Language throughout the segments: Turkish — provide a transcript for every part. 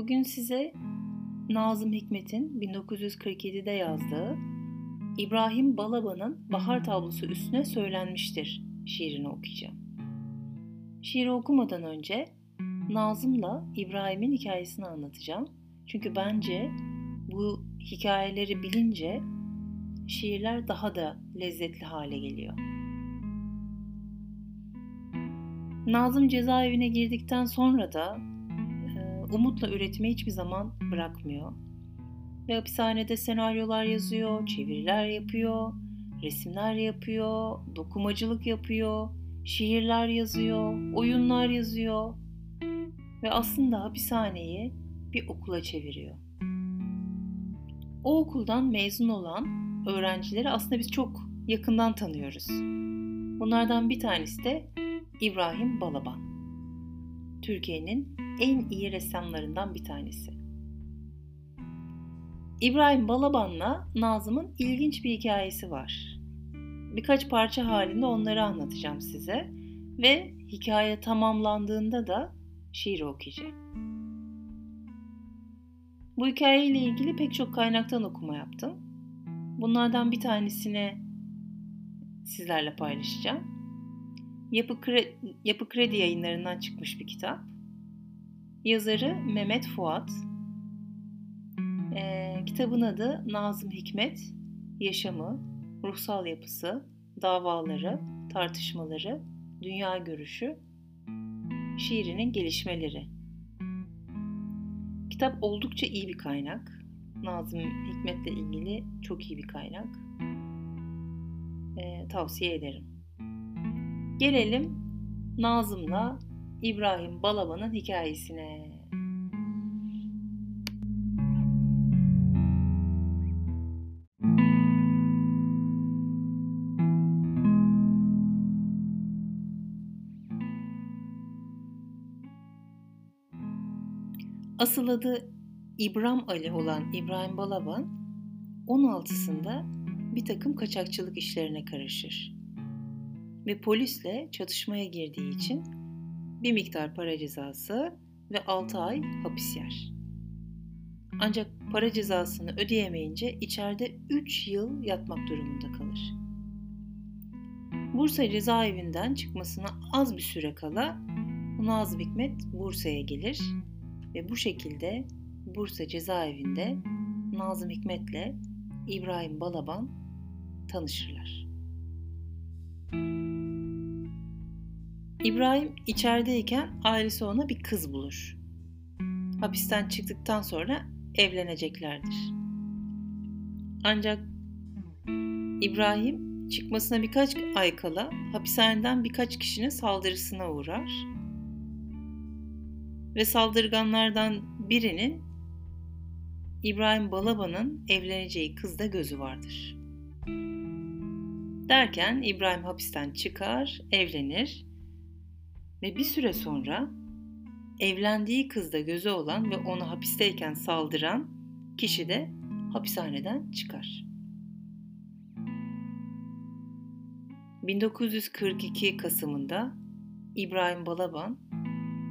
Bugün size Nazım Hikmet'in 1947'de yazdığı İbrahim Balaban'ın Bahar Tablosu üstüne söylenmiştir şiirini okuyacağım. Şiiri okumadan önce Nazım'la İbrahim'in hikayesini anlatacağım. Çünkü bence bu hikayeleri bilince şiirler daha da lezzetli hale geliyor. Nazım cezaevine girdikten sonra da umutla üretimi hiçbir zaman bırakmıyor. Ve hapishanede senaryolar yazıyor, çeviriler yapıyor, resimler yapıyor, dokumacılık yapıyor, şiirler yazıyor, oyunlar yazıyor ve aslında hapishaneyi bir okula çeviriyor. O okuldan mezun olan öğrencileri aslında biz çok yakından tanıyoruz. Bunlardan bir tanesi de İbrahim Balaban. Türkiye'nin en iyi ressamlarından bir tanesi. İbrahim Balaban'la Nazım'ın ilginç bir hikayesi var. Birkaç parça halinde onları anlatacağım size ve hikaye tamamlandığında da şiir okuyacağım. Bu hikayeyle ilgili pek çok kaynaktan okuma yaptım. Bunlardan bir tanesini sizlerle paylaşacağım. Yapı Kredi, Yapı Kredi yayınlarından çıkmış bir kitap. Yazarı Mehmet Fuat. Ee, kitabın adı Nazım Hikmet, Yaşamı, Ruhsal Yapısı, Davaları, Tartışmaları, Dünya Görüşü, Şiirinin Gelişmeleri. Kitap oldukça iyi bir kaynak. Nazım Hikmet'le ilgili çok iyi bir kaynak. Ee, tavsiye ederim. Gelelim Nazım'la İbrahim Balaban'ın hikayesine. Asıl adı İbrahim Ali olan İbrahim Balaban 16'sında bir takım kaçakçılık işlerine karışır ve polisle çatışmaya girdiği için bir miktar para cezası ve 6 ay hapis yer. Ancak para cezasını ödeyemeyince içeride 3 yıl yatmak durumunda kalır. Bursa cezaevinden çıkmasına az bir süre kala Nazım Hikmet Bursa'ya gelir ve bu şekilde Bursa cezaevinde Nazım Hikmet'le İbrahim Balaban tanışırlar. İbrahim içerideyken ailesi ona bir kız bulur. Hapisten çıktıktan sonra evleneceklerdir. Ancak İbrahim çıkmasına birkaç ay kala hapishaneden birkaç kişinin saldırısına uğrar. Ve saldırganlardan birinin İbrahim Balaban'ın evleneceği kızda gözü vardır. Derken İbrahim hapisten çıkar, evlenir ve bir süre sonra evlendiği kızda gözü olan ve onu hapisteyken saldıran kişi de hapishaneden çıkar. 1942 Kasım'ında İbrahim Balaban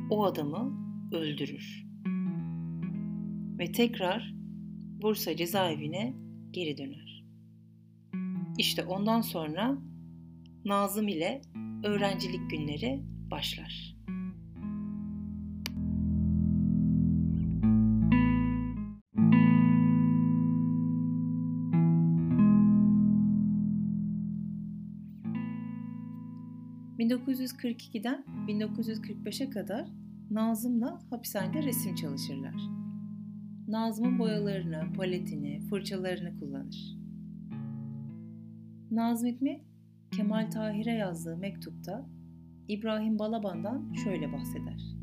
o adamı öldürür. Ve tekrar Bursa cezaevine geri döner. İşte ondan sonra Nazım ile öğrencilik günleri başlar. ...1942'den 1945'e kadar Nazım'la hapishanede resim çalışırlar. Nazım'ın boyalarını, paletini, fırçalarını kullanır. Nazım Hikmet, Kemal Tahir'e yazdığı mektupta İbrahim Balaban'dan şöyle bahseder.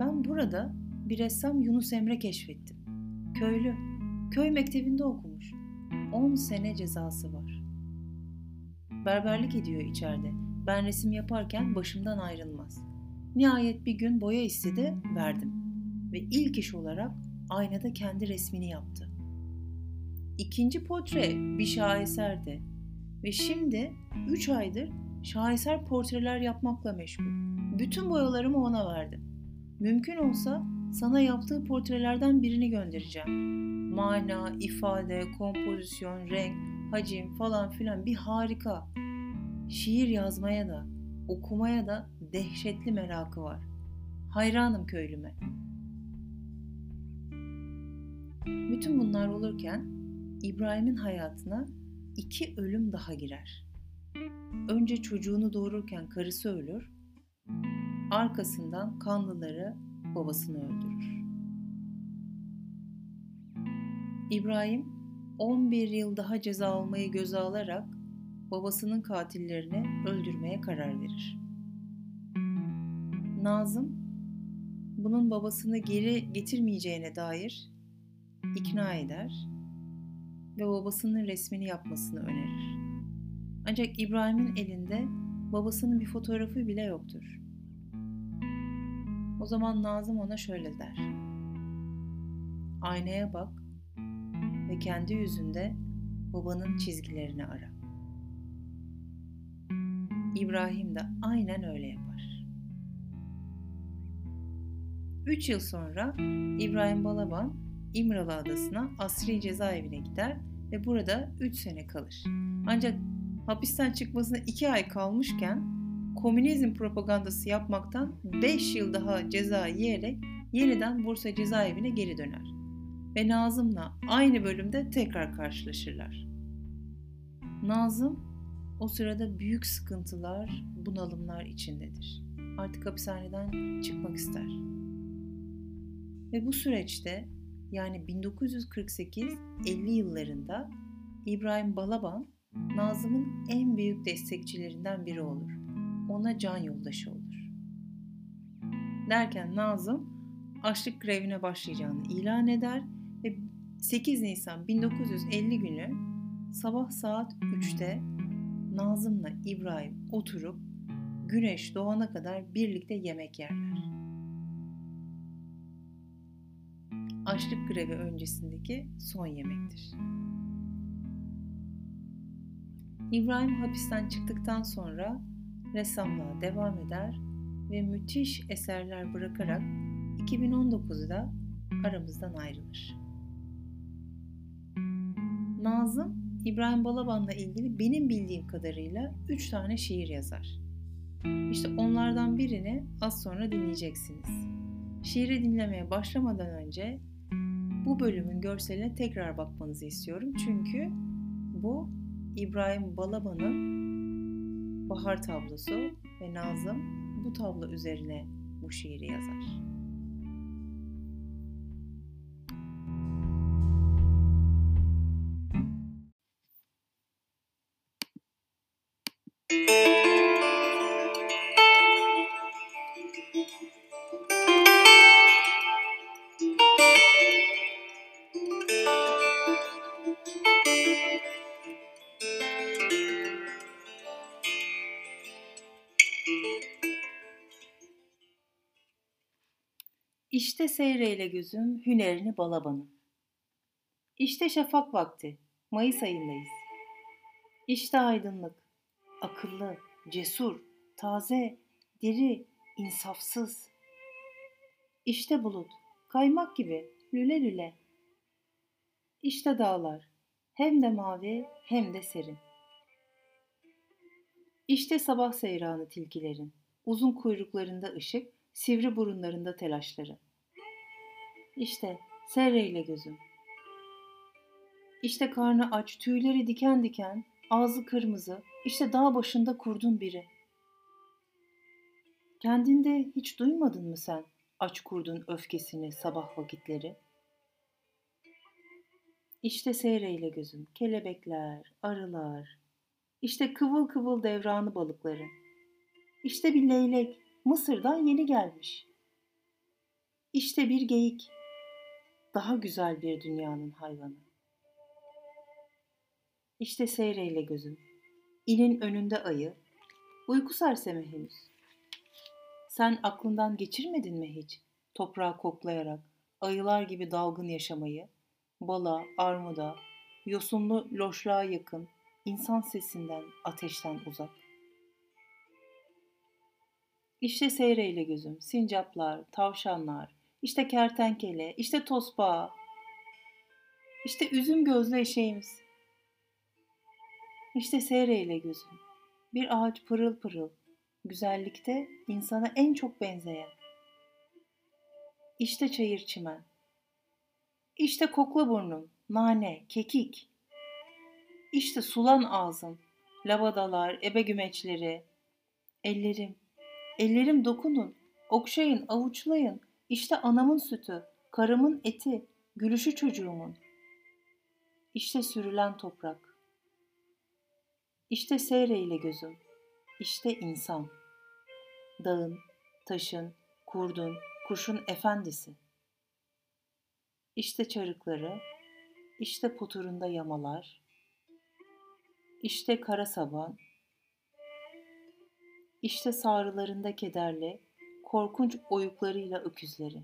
Ben burada bir ressam Yunus Emre keşfettim. Köylü, köy mektebinde okumuş. 10 sene cezası var. Berberlik ediyor içeride. Ben resim yaparken başımdan ayrılmaz. Nihayet bir gün boya istedi, verdim. Ve ilk iş olarak aynada kendi resmini yaptı. İkinci portre bir şaheserdi. Ve şimdi 3 aydır şaheser portreler yapmakla meşgul. Bütün boyalarımı ona verdim. Mümkün olsa sana yaptığı portrelerden birini göndereceğim. Mana, ifade, kompozisyon, renk, hacim falan filan bir harika. Şiir yazmaya da, okumaya da dehşetli merakı var. Hayranım köylüme. Bütün bunlar olurken İbrahim'in hayatına iki ölüm daha girer. Önce çocuğunu doğururken karısı ölür, arkasından kanlıları babasını öldürür. İbrahim 11 yıl daha ceza almayı göze alarak babasının katillerini öldürmeye karar verir. Nazım bunun babasını geri getirmeyeceğine dair ikna eder ve babasının resmini yapmasını önerir. Ancak İbrahim'in elinde babasının bir fotoğrafı bile yoktur. O zaman Nazım ona şöyle der. Aynaya bak ve kendi yüzünde babanın çizgilerini ara. İbrahim de aynen öyle yapar. Üç yıl sonra İbrahim Balaban İmralı Adası'na asri cezaevine gider ve burada 3 sene kalır. Ancak hapisten çıkmasına 2 ay kalmışken komünizm propagandası yapmaktan 5 yıl daha ceza yiyerek yeniden Bursa cezaevine geri döner. Ve Nazım'la aynı bölümde tekrar karşılaşırlar. Nazım o sırada büyük sıkıntılar, bunalımlar içindedir. Artık hapishaneden çıkmak ister. Ve bu süreçte yani 1948-50 yıllarında İbrahim Balaban Nazım'ın en büyük destekçilerinden biri olur. Ona can yoldaşı olur. Derken Nazım açlık grevine başlayacağını ilan eder ve 8 Nisan 1950 günü sabah saat 3'te Nazım'la İbrahim oturup güneş doğana kadar birlikte yemek yerler. açlık grevi öncesindeki son yemektir. İbrahim hapisten çıktıktan sonra ressamlığa devam eder ve müthiş eserler bırakarak 2019'da aramızdan ayrılır. Nazım, İbrahim Balaban'la ilgili benim bildiğim kadarıyla 3 tane şiir yazar. İşte onlardan birini az sonra dinleyeceksiniz. Şiiri dinlemeye başlamadan önce bu bölümün görseline tekrar bakmanızı istiyorum. Çünkü bu İbrahim Balaban'ın Bahar tablosu ve Nazım bu tablo üzerine bu şiiri yazar. İşte seyreyle gözüm, hünerini balabanım. İşte şafak vakti, Mayıs ayındayız. İşte aydınlık, akıllı, cesur, taze, diri, insafsız. İşte bulut, kaymak gibi, lüle lüle. İşte dağlar, hem de mavi hem de serin. İşte sabah seyranı tilkilerin, uzun kuyruklarında ışık, sivri burunlarında telaşları. İşte serreyle gözüm. İşte karnı aç, tüyleri diken diken, ağzı kırmızı, işte dağ başında kurdun biri. Kendinde hiç duymadın mı sen aç kurdun öfkesini sabah vakitleri? İşte seyreyle gözüm, kelebekler, arılar, işte kıvıl kıvıl devranı balıkları. İşte bir leylek, Mısır'dan yeni gelmiş. İşte bir geyik, daha güzel bir dünyanın hayvanı. İşte seyreyle gözüm, ilin önünde ayı, uyku sersemi henüz. Sen aklından geçirmedin mi hiç toprağı koklayarak ayılar gibi dalgın yaşamayı, bala, armuda, yosunlu loşluğa yakın, insan sesinden, ateşten uzak. İşte seyreyle gözüm, sincaplar, tavşanlar, İşte kertenkele, işte tosbağa, işte üzüm gözlü eşeğimiz. İşte seyreyle gözüm. Bir ağaç pırıl pırıl, güzellikte insana en çok benzeyen. İşte çayır çimen. İşte kokla burnum, nane, kekik. İşte sulan ağzım, lavadalar, ebe gümeçleri. Ellerim, ellerim dokunun, okşayın, avuçlayın. İşte anamın sütü, karımın eti, gülüşü çocuğumun. İşte sürülen toprak. İşte seyreyle gözüm. İşte insan. Dağın, taşın, kurdun, kuşun efendisi. İşte çarıkları, işte poturunda yamalar, işte kara saban, işte sağrılarında kederli, korkunç oyuklarıyla öküzleri.